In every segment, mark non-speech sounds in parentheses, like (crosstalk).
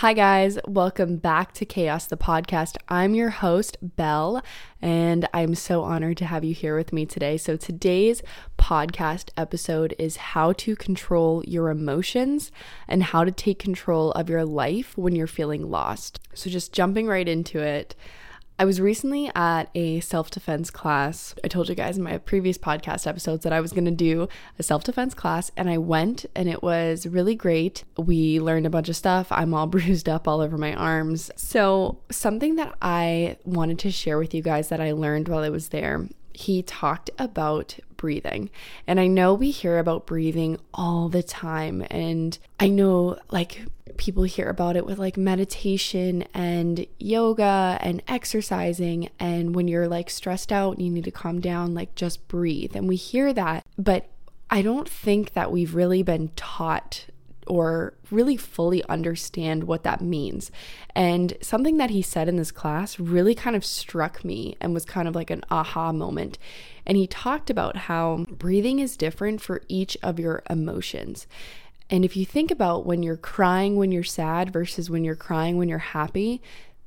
Hi, guys. Welcome back to Chaos, the podcast. I'm your host, Belle, and I'm so honored to have you here with me today. So, today's podcast episode is how to control your emotions and how to take control of your life when you're feeling lost. So, just jumping right into it. I was recently at a self defense class. I told you guys in my previous podcast episodes that I was going to do a self defense class, and I went, and it was really great. We learned a bunch of stuff. I'm all (laughs) bruised up all over my arms. So, something that I wanted to share with you guys that I learned while I was there he talked about breathing. And I know we hear about breathing all the time. And I know like people hear about it with like meditation and yoga and exercising. And when you're like stressed out and you need to calm down, like just breathe. And we hear that. But I don't think that we've really been taught or really fully understand what that means. And something that he said in this class really kind of struck me and was kind of like an aha moment. And he talked about how breathing is different for each of your emotions. And if you think about when you're crying when you're sad versus when you're crying when you're happy,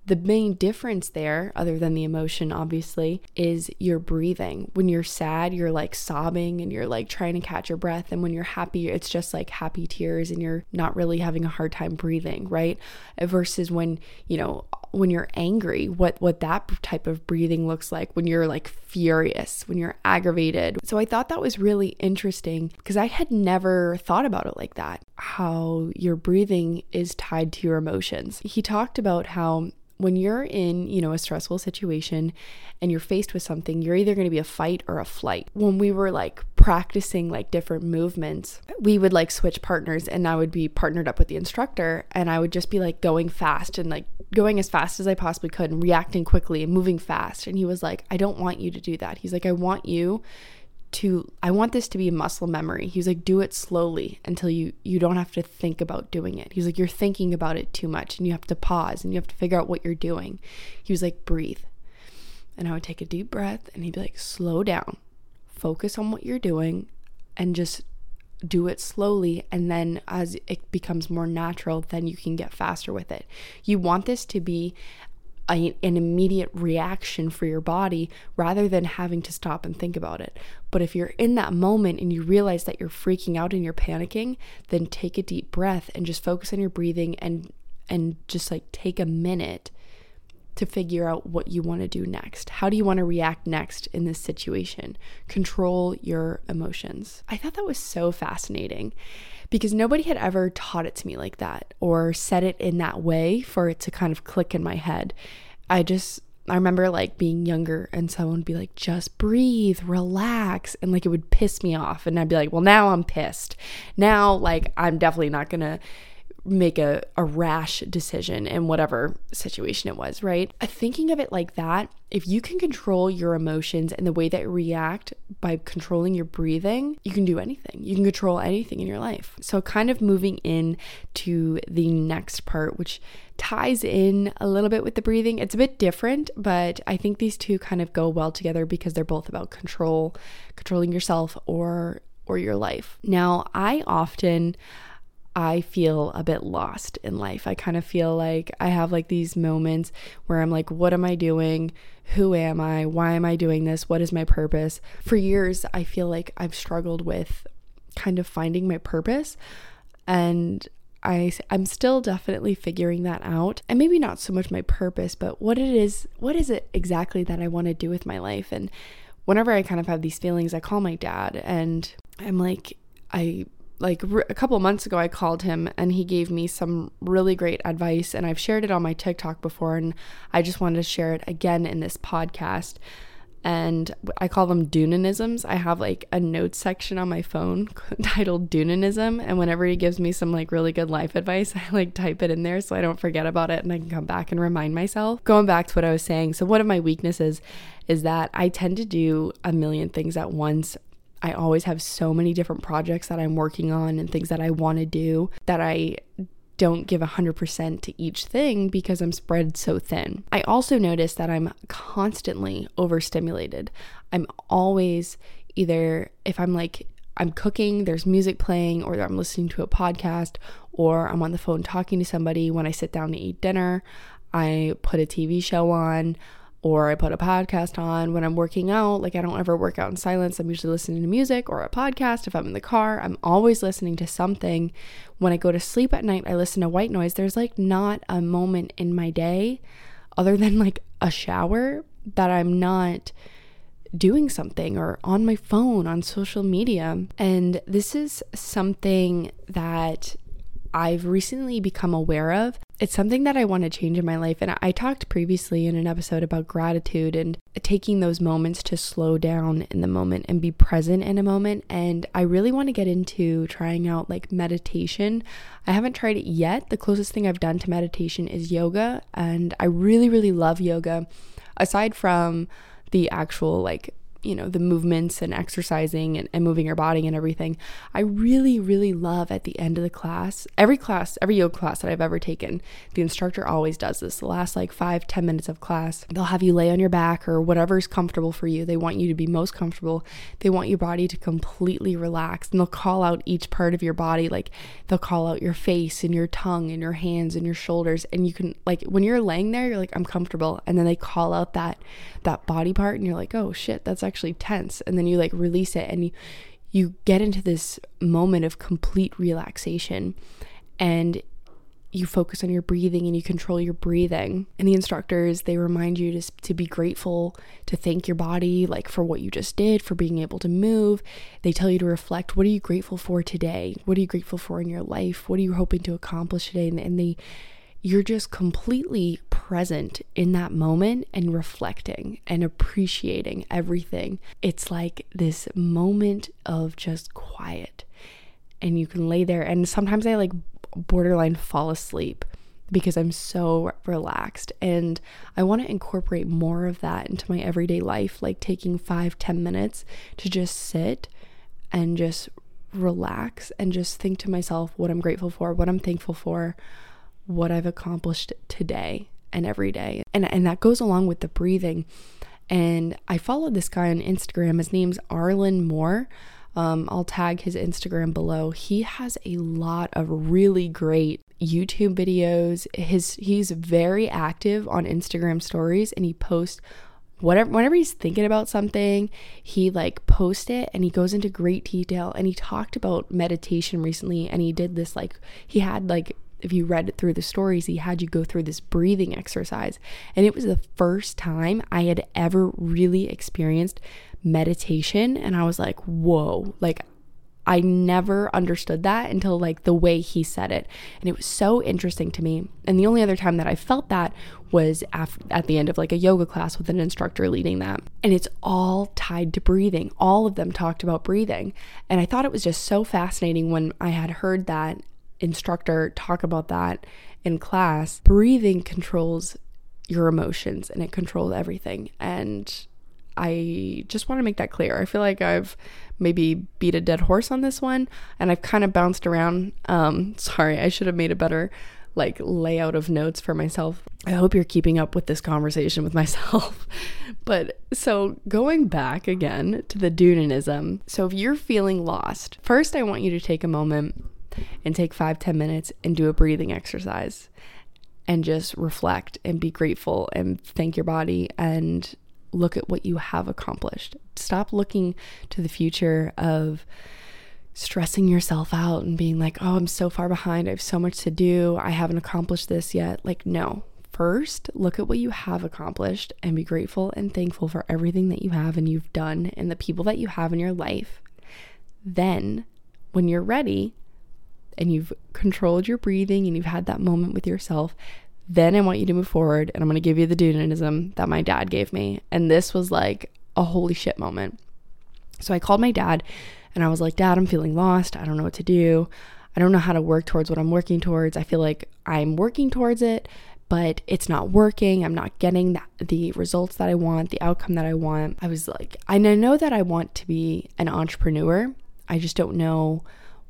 the main difference there, other than the emotion, obviously, is your breathing. When you're sad, you're like sobbing and you're like trying to catch your breath. And when you're happy, it's just like happy tears and you're not really having a hard time breathing, right? Versus when, you know, when you're angry, what what that type of breathing looks like when you're like furious, when you're aggravated. So I thought that was really interesting because I had never thought about it like that. How your breathing is tied to your emotions. He talked about how when you're in, you know, a stressful situation and you're faced with something, you're either going to be a fight or a flight. When we were like practicing like different movements, we would like switch partners and I would be partnered up with the instructor and I would just be like going fast and like going as fast as I possibly could and reacting quickly and moving fast. And he was like, I don't want you to do that. He's like, I want you to I want this to be muscle memory. He's like do it slowly until you you don't have to think about doing it. He's like you're thinking about it too much and you have to pause and you have to figure out what you're doing. He was like breathe. And I would take a deep breath and he'd be like slow down. Focus on what you're doing and just do it slowly and then as it becomes more natural then you can get faster with it. You want this to be a, an immediate reaction for your body rather than having to stop and think about it. But if you're in that moment and you realize that you're freaking out and you're panicking, then take a deep breath and just focus on your breathing and and just like take a minute to figure out what you want to do next. How do you want to react next in this situation? Control your emotions. I thought that was so fascinating because nobody had ever taught it to me like that or said it in that way for it to kind of click in my head. I just I remember like being younger and someone would be like, just breathe, relax. And like it would piss me off. And I'd be like, well, now I'm pissed. Now, like, I'm definitely not going to make a, a rash decision in whatever situation it was, right? Uh, thinking of it like that, if you can control your emotions and the way that you react by controlling your breathing, you can do anything. You can control anything in your life. So, kind of moving in to the next part, which ties in a little bit with the breathing. It's a bit different, but I think these two kind of go well together because they're both about control, controlling yourself or or your life. Now, I often I feel a bit lost in life. I kind of feel like I have like these moments where I'm like, what am I doing? Who am I? Why am I doing this? What is my purpose? For years, I feel like I've struggled with kind of finding my purpose. And I, I'm still definitely figuring that out. And maybe not so much my purpose, but what it is, what is it exactly that I want to do with my life? And whenever I kind of have these feelings, I call my dad and I'm like, I like a couple months ago I called him and he gave me some really great advice and I've shared it on my TikTok before and I just wanted to share it again in this podcast and I call them Doonanisms. I have like a notes section on my phone (laughs) titled Doonanism and whenever he gives me some like really good life advice, (laughs) I like type it in there so I don't forget about it and I can come back and remind myself. Going back to what I was saying, so one of my weaknesses is that I tend to do a million things at once. I always have so many different projects that I'm working on and things that I want to do that I don't give 100% to each thing because I'm spread so thin. I also notice that I'm constantly overstimulated. I'm always either, if I'm like, I'm cooking, there's music playing, or I'm listening to a podcast, or I'm on the phone talking to somebody. When I sit down to eat dinner, I put a TV show on or I put a podcast on when I'm working out. Like, I don't ever work out in silence. I'm usually listening to music or a podcast. If I'm in the car, I'm always listening to something. When I go to sleep at night, I listen to white noise. There's like not a moment in my day other than like a shower that I'm not doing something or on my phone, on social media. And this is something that I've recently become aware of. It's something that I want to change in my life. And I talked previously in an episode about gratitude and taking those moments to slow down in the moment and be present in a moment. And I really want to get into trying out like meditation. I haven't tried it yet. The closest thing I've done to meditation is yoga. And I really, really love yoga. Aside from the actual like you know, the movements and exercising and, and moving your body and everything. I really, really love at the end of the class, every class, every yoga class that I've ever taken, the instructor always does this. The last like five, ten minutes of class, they'll have you lay on your back or whatever's comfortable for you. They want you to be most comfortable. They want your body to completely relax. And they'll call out each part of your body. Like they'll call out your face and your tongue and your hands and your shoulders. And you can like when you're laying there, you're like, I'm comfortable. And then they call out that that body part and you're like, oh shit, that's actually tense and then you like release it and you you get into this moment of complete relaxation and you focus on your breathing and you control your breathing. And the instructors, they remind you to, to be grateful, to thank your body, like for what you just did, for being able to move. They tell you to reflect what are you grateful for today? What are you grateful for in your life? What are you hoping to accomplish today? And, and they, you're just completely present in that moment and reflecting and appreciating everything. It's like this moment of just quiet. And you can lay there, and sometimes I like borderline fall asleep because I'm so relaxed. And I want to incorporate more of that into my everyday life, like taking five, ten minutes to just sit and just relax and just think to myself what I'm grateful for, what I'm thankful for what I've accomplished today and every day. And and that goes along with the breathing. And I followed this guy on Instagram. His name's Arlin Moore. Um, I'll tag his Instagram below. He has a lot of really great YouTube videos. His he's very active on Instagram stories and he posts whatever whenever he's thinking about something, he like posts it and he goes into great detail and he talked about meditation recently and he did this like he had like if you read through the stories, he had you go through this breathing exercise. And it was the first time I had ever really experienced meditation. And I was like, whoa, like I never understood that until like the way he said it. And it was so interesting to me. And the only other time that I felt that was af- at the end of like a yoga class with an instructor leading that. And it's all tied to breathing. All of them talked about breathing. And I thought it was just so fascinating when I had heard that instructor talk about that in class, breathing controls your emotions and it controls everything. And I just want to make that clear. I feel like I've maybe beat a dead horse on this one and I've kind of bounced around. Um, (laughs) sorry, I should have made a better like layout of notes for myself. I hope you're keeping up with this conversation with (laughs) myself. but so going back again to the Doonanism. So if you're feeling lost, first I want you to take a moment and take five ten minutes and do a breathing exercise and just reflect and be grateful and thank your body and look at what you have accomplished. Stop looking to the future of stressing yourself out and being like, oh, I'm so far behind. I have so much to do. I haven't accomplished this yet. Like, no. First, look at what you have accomplished and be grateful and thankful for everything that you have and you've done and the people that you have in your life. Then, when you're ready, and you've controlled your breathing and you've had that moment with yourself, then I want you to move forward and I'm going to give you the Doonanism that my dad gave me. And this was like a holy shit moment. So I called my dad and I was like, Dad, I'm feeling lost. I don't know what to do. I don't know how to work towards what I'm working towards. I feel like I'm working towards it, but it's not working. I'm not getting that, the results that I want, the outcome that I want. I was like, I know that I want to be an entrepreneur. I just don't know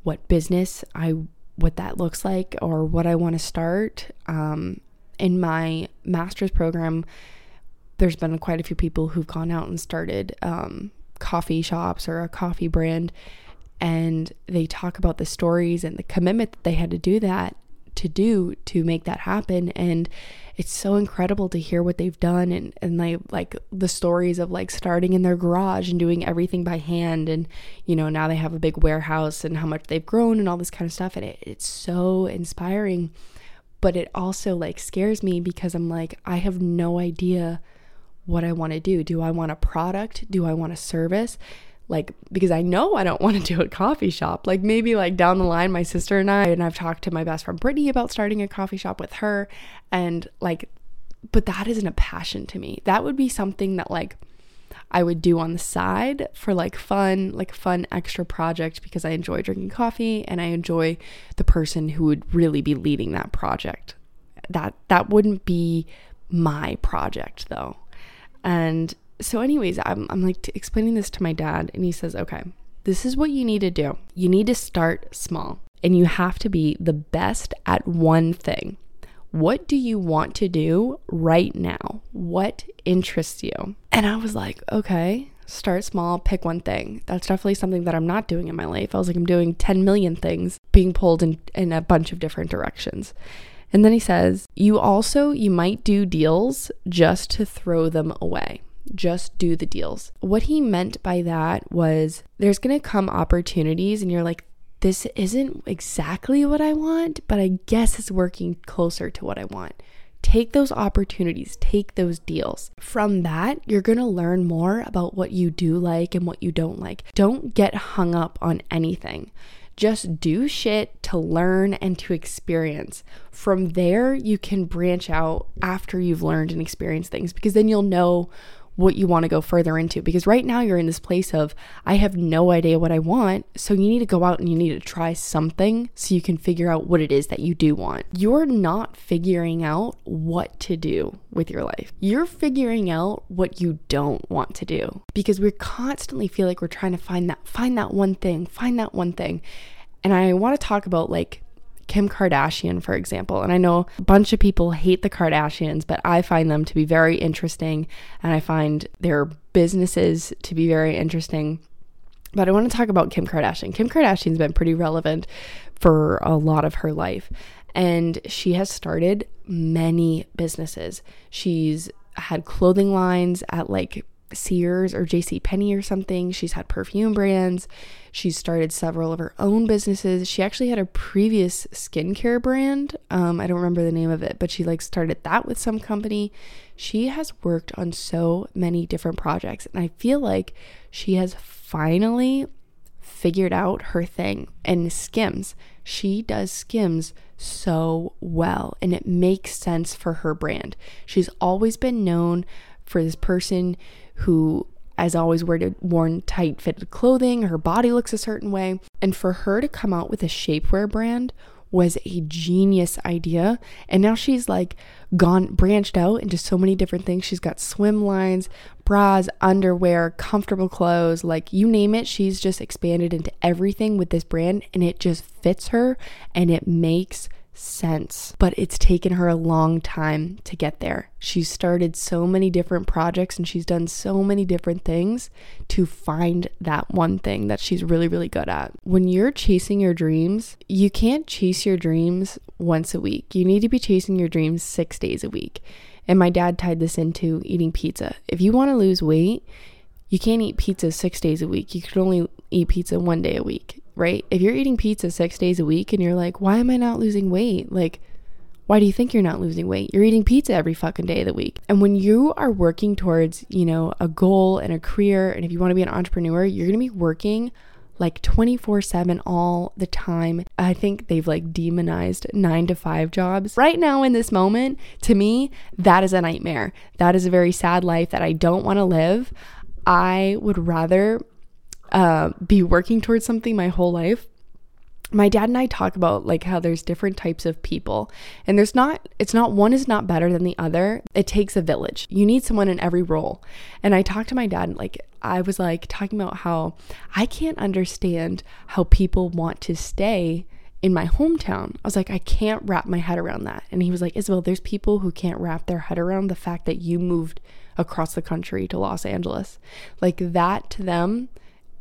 what business I what that looks like or what I want to start. Um, in my master's program, there's been quite a few people who've gone out and started um, coffee shops or a coffee brand. and they talk about the stories and the commitment that they had to do that to do to make that happen and it's so incredible to hear what they've done and and they like the stories of like starting in their garage and doing everything by hand and you know now they have a big warehouse and how much they've grown and all this kind of stuff and it, it's so inspiring but it also like scares me because I'm like I have no idea what I want to do. Do I want a product? Do I want a service? Like because I know I don't (laughs) want to do a coffee shop. Like maybe like down the line my sister and I and I've talked to my best friend Brittany about starting a coffee shop with her and like but that isn't a passion to me. That would be something that like I would do on the side for like fun, like fun extra project because I enjoy drinking coffee and I enjoy the person who would really be leading that project. That that wouldn't be my project though. And so, anyways, I'm, I'm like t- explaining this to my dad, and he says, okay, this is what you need to do. You need to start small, and you have to be the best at one thing. What do you want to do right now? What interests you? And I was like, okay, start small, pick one thing. That's definitely something that I'm not doing in my life. I was like, I'm doing 10 million things, being pulled in, in a bunch of different directions. And then he says, You also, you might do deals just to throw them away just do the deals. What he meant by that was there's going to come opportunities, and you're like, this isn't exactly what I want, but I guess it's working closer to what I want. Take those opportunities, take those deals. From that, you're gonna learn more about what you do like and what you don't like. Don't get hung up on anything. Just do shit to learn and to experience. From there, you can branch out after you've learned and experienced things because then you'll know what you want to go further into because right now you're in this place of I have no idea what I want so you need to go out and you need to try something so you can figure out what it is that you do want. You're not figuring out what to do with your life. You're figuring out what you don't want to do because we constantly feel like we're trying to find that find that one thing, find that one thing. And I want to talk about like Kim Kardashian, for example. And I know a bunch of people hate the Kardashians, but I find them to be very interesting and I find their businesses to be very interesting. But I want to talk about Kim Kardashian. Kim Kardashian's been pretty relevant for a lot of her life, and she has started many businesses. She's had clothing lines at like Sears or JC Penney or something. She's had perfume brands. She's started several of her own businesses. She actually had a previous skincare brand. Um, I don't remember the name of it, but she like started that with some company. She has worked on so many different projects, and I feel like she has finally figured out her thing. And Skims, she does Skims so well, and it makes sense for her brand. She's always been known for this person who has always wear worn tight fitted clothing, her body looks a certain way. And for her to come out with a shapewear brand was a genius idea. And now she's like gone branched out into so many different things. She's got swim lines, bras, underwear, comfortable clothes, like you name it. She's just expanded into everything with this brand and it just fits her and it makes sense, but it's taken her a long time to get there. She's started so many different projects and she's done so many different things to find that one thing that she's really, really good at. When you're chasing your dreams, you can't chase your dreams once a week. You need to be chasing your dreams six days a week. And my dad tied this into eating pizza. If you want to lose weight, you can't eat pizza six days a week. You can only eat pizza one day a week right? If you're eating pizza six days a week and you're like, why am I not losing weight? Like, why do you think you're not losing weight? You're eating pizza every fucking day of the week. And when you are working towards, you know, a goal and a career, and if you want to be an entrepreneur, you're going to be working like 24 7 all the time. I think they've like demonized nine to five jobs. Right now, in this moment, to me, that is a nightmare. That is a very sad life that I don't want to live. I would rather uh, be working towards something my whole life my dad and I talk about like how there's different types of people. And there's not it's not one is not better than the other. It takes a village. You need someone in every role. And I talked to my dad like I was like talking about how I can't understand how people want to stay in my hometown. I was like I can't wrap my head around that. And he was like Isabel there's people who can't wrap their head around the fact that you moved across the country to Los Angeles. Like that to them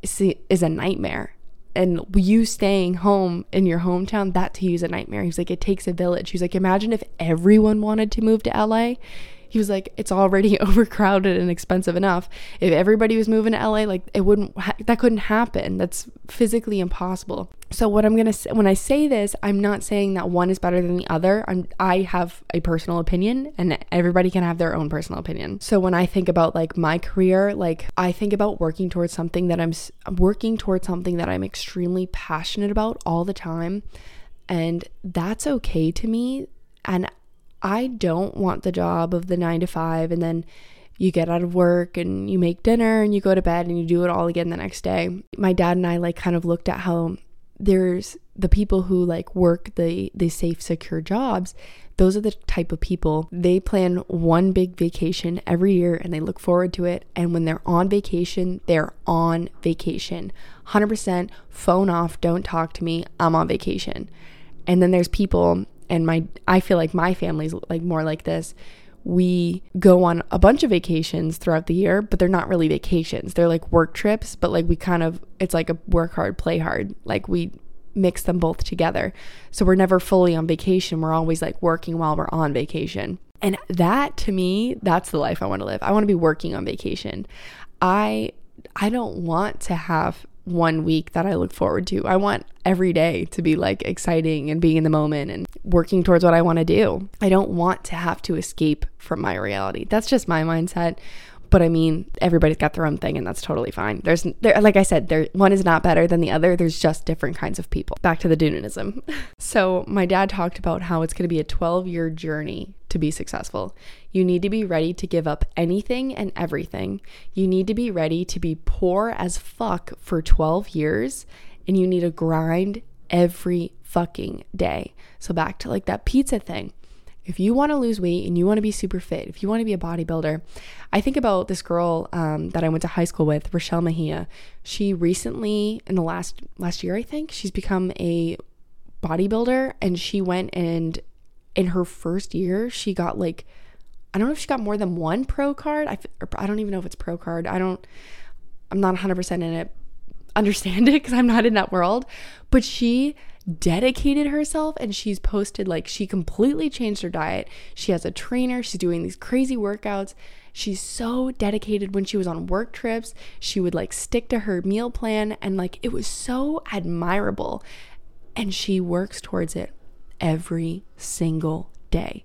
is a nightmare. and you staying home in your hometown, that to you is a nightmare. He's like, it takes a village. He's like, imagine if everyone wanted to move to LA he was like it's already (laughs) overcrowded and expensive enough. If everybody was moving to LA like it wouldn't ha- that couldn't happen. That's physically impossible. So what I'm going to say when I say this I'm not saying that one is better than the other. I'm I have a personal opinion and everybody can have their own personal opinion. So when I think about like my career like I think about working towards something that I'm working towards something that I'm extremely passionate about all the time. And that's okay to me. And I don't want the job of the nine to five and then you get out of work and you make dinner and you go to bed and you do it all again the next day. My dad and I like kind of looked at how there's the people who like work the the safe secure jobs those are the type of people. They plan one big vacation every year and they look forward to it. And when they're on vacation they're on vacation. 100% phone off don't talk to me i'm on vacation. And then there's people and my I feel like my family's like more like this. We go on a bunch of vacations throughout the year, but they're not really vacations. They're like work trips, but like we kind of it's like a work hard, play hard. Like we mix them both together. So we're never fully on vacation. We're always like working while we're on vacation. And that to me, that's the life I want to live. I want to be working on vacation. I I don't want to have one week that I look forward to. I want every day to be like exciting and being in the moment and working towards what I want to do. I don't want to have to escape from my reality. That's just my mindset. But I mean, everybody's got their own thing and that's totally fine. There's there like I said, there one is not better than the other. There's just different kinds of people. Back to the Doonanism. (laughs) so my dad talked about how it's gonna be a 12-year journey to be successful. You need to be ready to give up anything and everything. You need to be ready to be poor as fuck for 12 years and you need to grind every fucking day. So back to like that pizza thing. If you want to lose weight and you want to be super fit, if you want to be a bodybuilder, I think about this girl um, that I went to high school with, Rachelle Mejia. She recently, in the last last year, I think, she's become a bodybuilder, and she went and in her first year, she got like, I don't know if she got more than one pro card. I, I don't even know if it's pro card. I don't, I'm not 100% in it, understand it because I'm not in that world. But she dedicated herself and she's posted like she completely changed her diet. She has a trainer, she's doing these crazy workouts. She's so dedicated when she was on work trips. She would like stick to her meal plan and like it was so admirable. And she works towards it every single day.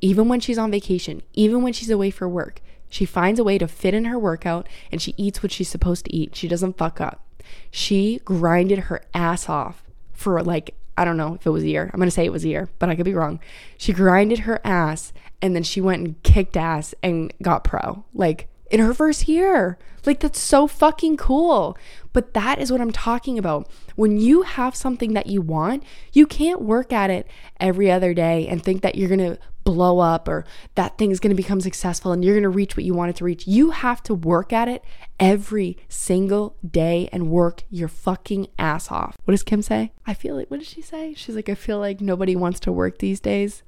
Even when she's on vacation, even when she's away for work, she finds a way to fit in her workout and she eats what she's supposed to eat. She doesn't fuck up. She grinded her ass off for like, I don't know if it was a year. I'm going to say it was a year, but I could be wrong. She grinded her ass and then she went and kicked ass and got pro. Like, in her first year. Like, that's so fucking cool. But that is what I'm talking about. When you have something that you want, you can't work at it every other day and think that you're gonna blow up or that thing's gonna become successful and you're gonna reach what you wanted to reach. You have to work at it every single day and work your fucking ass off. What does Kim say? I feel like, what did she say? She's like, I feel like nobody wants to work these days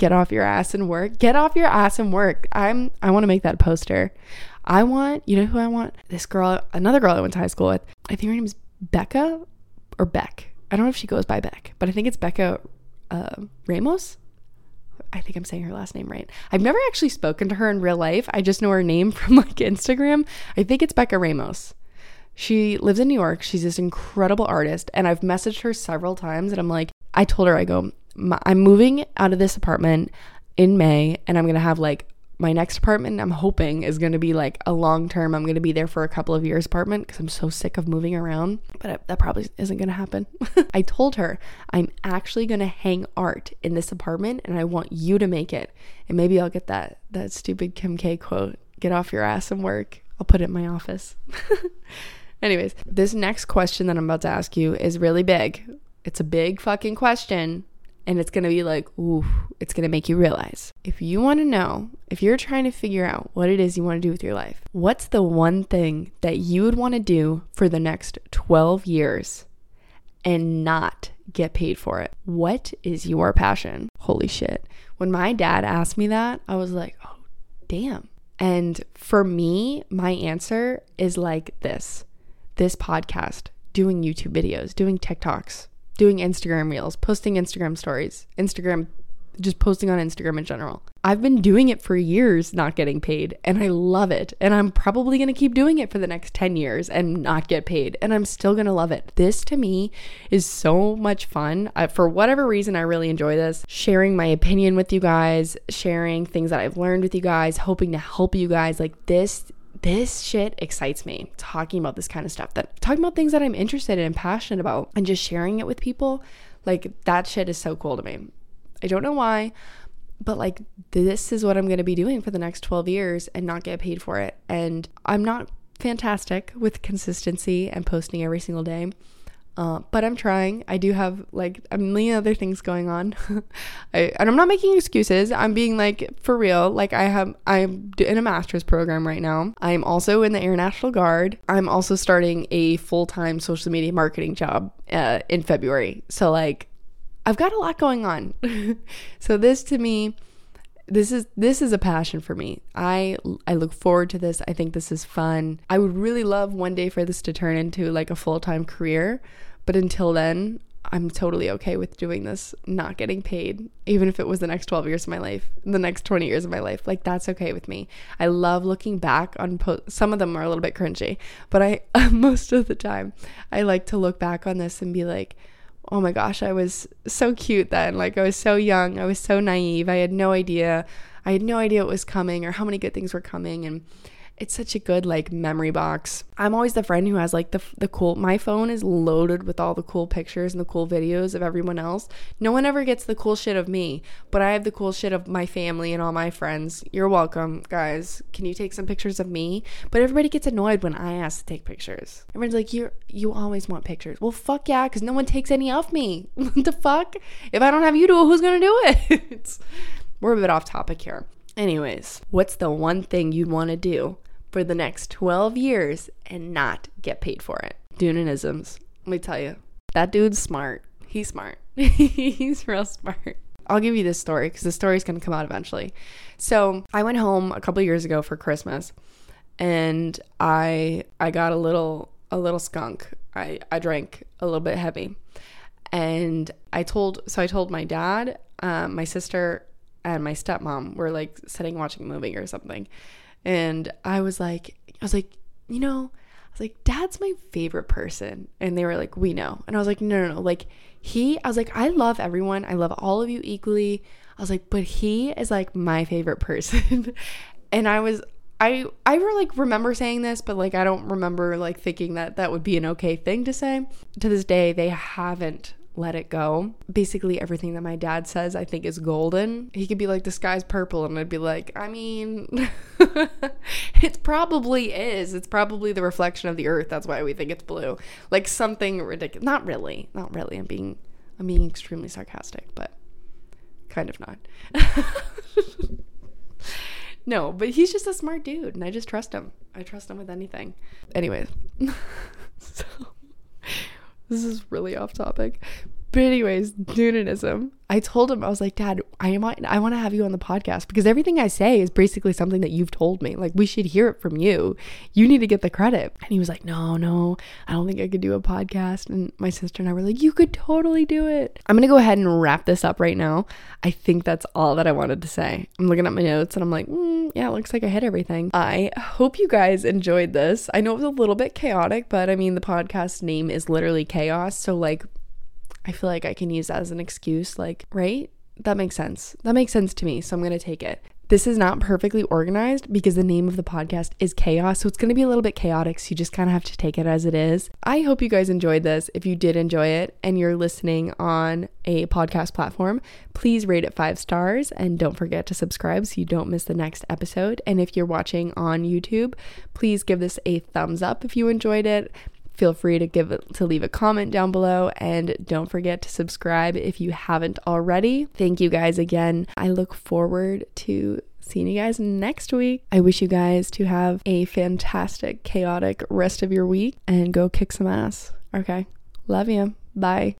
get off your ass and work. Get off your ass and work. I'm I want to make that poster. I want, you know who I want? This girl, another girl I went to high school with. I think her name is Becca or Beck. I don't know if she goes by Beck, but I think it's Becca uh, Ramos. I think I'm saying her last name right. I've never actually spoken to her in real life. I just know her name (laughs) from like Instagram. I think it's Becca Ramos. She lives in New York. She's this incredible artist. And I've messaged her several times and I'm like, I told her, I go, I'm moving out of this apartment in May and I'm going to have like my next apartment I'm hoping is going to be like a long term. I'm going to be there for a couple of years apartment because I'm so sick of moving around. But that probably isn't going to happen. (laughs) I told her I'm actually going to hang art in this apartment and I want you to make it. And maybe I'll get that that stupid Kim K quote, get off your ass and work. I'll put it in my office. (laughs) Anyways, this next question that I'm about to ask you is really big. It's a big fucking question and it's going to be like, ooh, it's going to make you realize. If you want to know, if you're trying to figure out what it is you want to do with your life, what's the one thing that you would want to do for the next 12 years and not get paid for it? What is your passion? Holy shit. When my dad asked me that, I was like, oh, damn. And for me, my answer is like this this podcast doing YouTube videos, doing TikToks, doing Instagram reels, posting Instagram stories, Instagram just posting on Instagram in general. I've been doing it for years, not getting paid, and I love it. And I'm probably to keep doing it for the next 10 years and not get paid, and I'm still to love it. This to me is so much fun. I, for whatever reason, I really enjoy this. Sharing my opinion with you guys, sharing things that I've learned with you guys, hoping to help you guys. Like this this shit excites me talking about this kind of stuff that talking about things that I'm interested in and passionate about and just sharing it with people like that shit is so cool to me I don't know why, but like this is what I'm going to be doing for the next 12 years and not get paid for it. And I'm not fantastic with consistency and posting every single day. Uh, but I'm trying. I do have like a million other things going on, (laughs) I, and I'm not making excuses. I'm being like for real. Like I have, I'm in a master's program right now. I'm also in the Air National Guard. I'm also starting a full time social media marketing job uh, in February. So like I've got a lot going on. (laughs) so this to me this is this is a passion for me. I I look forward to this. I think this is fun. I would really love one day for this to turn into like a full-time career, but until then, I'm totally okay with doing this, not getting paid, even if it was the next 12 years of my life, the next 20 years of my life. Like that's okay with me. I love looking back on po- some of them are a little bit cringy, but I (laughs) most of the time I like to look back on this and be like, oh my gosh, I was so cute then. Like I was so young, I was so naive. I had no idea. I had no idea what was coming or how many good things were coming and it's such a good like memory box. I'm always the friend who has like the the cool my phone is loaded with all the cool pictures and the cool videos of everyone else. No one ever gets the cool shit of me, but I have the cool shit of my family and all my friends. You're welcome, guys. Can you take some pictures of me? But everybody gets annoyed when I ask to take pictures. Everyone's like, "You you always want pictures." Well, fuck yeah, cuz no one takes any of me. (laughs) what the fuck? If I don't have you do it, who's going to do it? we're a bit off topic here. Anyways, what's the one thing you'd want to do for the next 12 years and not get paid for it. Doonanisms. Let me tell you, that dude's smart. He's smart. (laughs) He's real smart. I'll give you this story because the story's going to come out eventually. So, I went home a couple years ago for Christmas and I I got a little a little skunk. I I drank a little bit heavy. And I told so I told my dad, um, my sister and my stepmom were like sitting watching a movie or something. And I was like, I was like, you know, I was like, Dad's my favorite person. And they were like, we know. And I was like, no, no, no. Like, he, I was like, I love everyone. I love all of you equally. I was like, but he is like my favorite person. (laughs) and I was, I, I like remember saying this, but like, I don't remember like thinking that that would be an okay thing to say. To this day, they haven't let it go. Basically, everything that my dad says I think is golden. He could be like, the sky's purple, and I'd be like, I mean, (laughs) it probably is. It's probably the reflection of the earth. That's why we think it's blue. Like something ridiculous. Not really. Not really. I'm being, I'm being extremely sarcastic, but kind of not. (laughs) no, but he's just a smart dude, and I just trust him. I trust him with anything. Anyways, (laughs) so this is really off topic. But anyways, Doonanism. I told him I was like, Dad, I might I want to have you on the podcast because everything I say is basically something that you've told me. Like we should hear it from you. You need to get the credit. And he was like, No, no, I don't think I could do a podcast. And my sister and I were like, You could totally do it. I'm gonna go ahead and wrap this up right now. I think that's all that I wanted to say. I'm looking at my notes and I'm like, mm, yeah, it looks like I hit everything. I hope you guys enjoyed this. I know it was a little bit chaotic, but I mean the podcast name is literally chaos. So like I feel like I can use that as an excuse, like, right? That makes sense. That makes sense to me. So I'm going to take it. This is not perfectly organized because the name of the podcast is Chaos. So it's going to be a little bit chaotic. So you just kind of have to take it as it is. I hope you guys enjoyed this. If you did enjoy it and you're listening on a podcast platform, please rate it five stars and don't forget to subscribe so you don't miss the next episode. And if you're watching on YouTube, please give this a thumbs up if you enjoyed it feel free to give to leave a comment down below and don't forget to subscribe if you haven't already. Thank you guys again. I look forward to seeing you guys next week. I wish you guys to have a fantastic, chaotic rest of your week and go kick some ass. Okay. Love you. Bye.